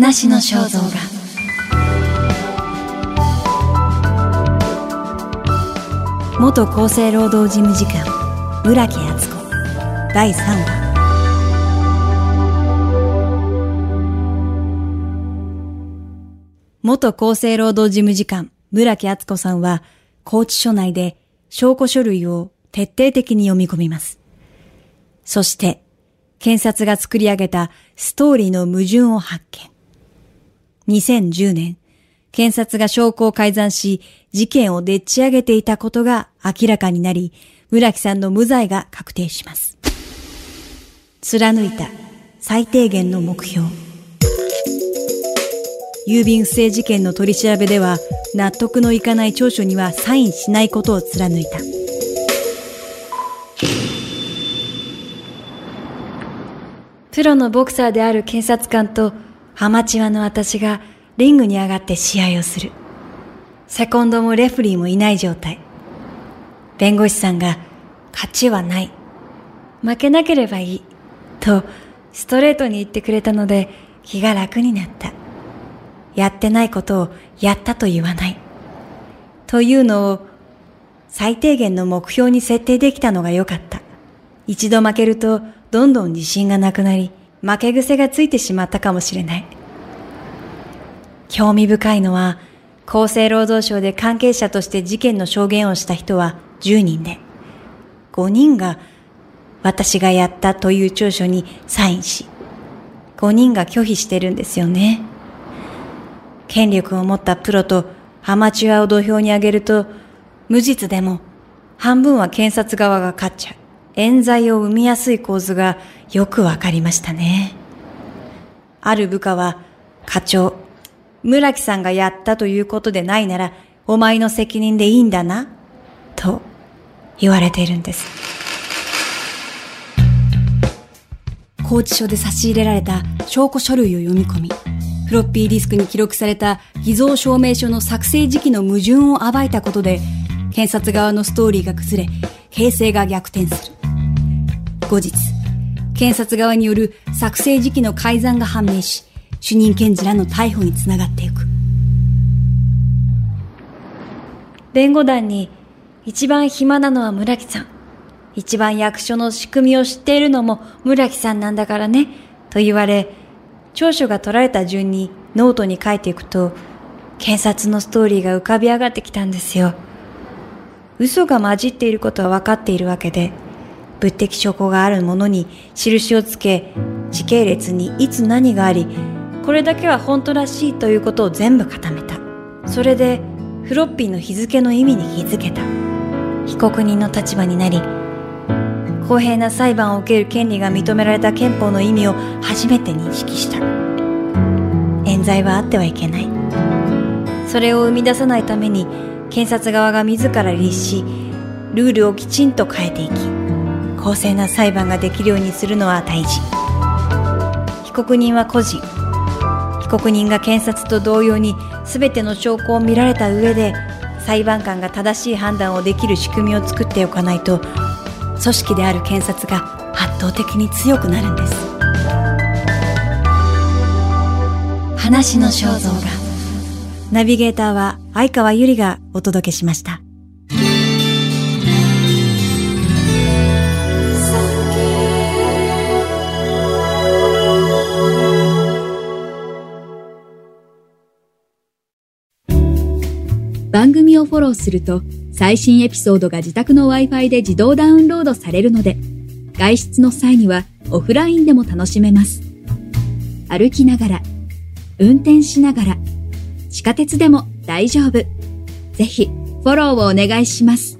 話の肖像画元厚生労働事務次官村木敦子第3話元厚生労働事務次官村木敦子さんは高知署内で証拠書類を徹底的に読み込みます。そして検察が作り上げたストーリーの矛盾を発見。2010年、検察が証拠を改ざんし、事件をでっち上げていたことが明らかになり、村木さんの無罪が確定します。貫いた最低限の目標。郵便不正事件の取り調べでは、納得のいかない調書にはサインしないことを貫いた。プロのボクサーである警察官とアマチュアの私がリングに上がって試合をする。セコンドもレフリーもいない状態。弁護士さんが勝ちはない。負けなければいい。とストレートに言ってくれたので気が楽になった。やってないことをやったと言わない。というのを最低限の目標に設定できたのが良かった。一度負けるとどんどん自信がなくなり、負け癖がついてしまったかもしれない。興味深いのは、厚生労働省で関係者として事件の証言をした人は10人で、5人が私がやったという調書にサインし、5人が拒否してるんですよね。権力を持ったプロとアマチュアを土俵に上げると、無実でも半分は検察側が勝っちゃう。冤罪を生みやすい構図がよくわかりましたね。ある部下は、課長、村木さんがやったということでないなら、お前の責任でいいんだな、と言われているんです。拘置所で差し入れられた証拠書類を読み込み、フロッピーディスクに記録された偽造証明書の作成時期の矛盾を暴いたことで、検察側のストーリーが崩れ、形勢が逆転する。後日、検察側による作成時期の改ざんが判明し、主任検事らの逮捕につながっていく。弁護団に一番暇なのは村木さん。一番役所の仕組みを知っているのも村木さんなんだからね、と言われ、調書が取られた順にノートに書いていくと、検察のストーリーが浮かび上がってきたんですよ。嘘が混じっていることは分かっているわけで、物的証拠があるものに印をつけ、時系列にいつ何があり、これだけは本当らしいということを全部固めた。それで、フロッピーの日付の意味に気づけた。被告人の立場になり、公平な裁判を受ける権利が認められた憲法の意味を初めて認識した。冤罪はあってはいけない。それを生み出さないために、検察側が自ら立し、ルールをきちんと変えていき、公正な裁判ができるようにするのは大事。被告人は個人。被告人が検察と同様に全ての証拠を見られた上で裁判官が正しい判断をできる仕組みを作っておかないと組織である検察が圧倒的に強くなるんです。話の肖像画。ナビゲーターは相川ゆりがお届けしました。番組をフォローすると最新エピソードが自宅の Wi-Fi で自動ダウンロードされるので、外出の際にはオフラインでも楽しめます。歩きながら、運転しながら、地下鉄でも大丈夫。ぜひ、フォローをお願いします。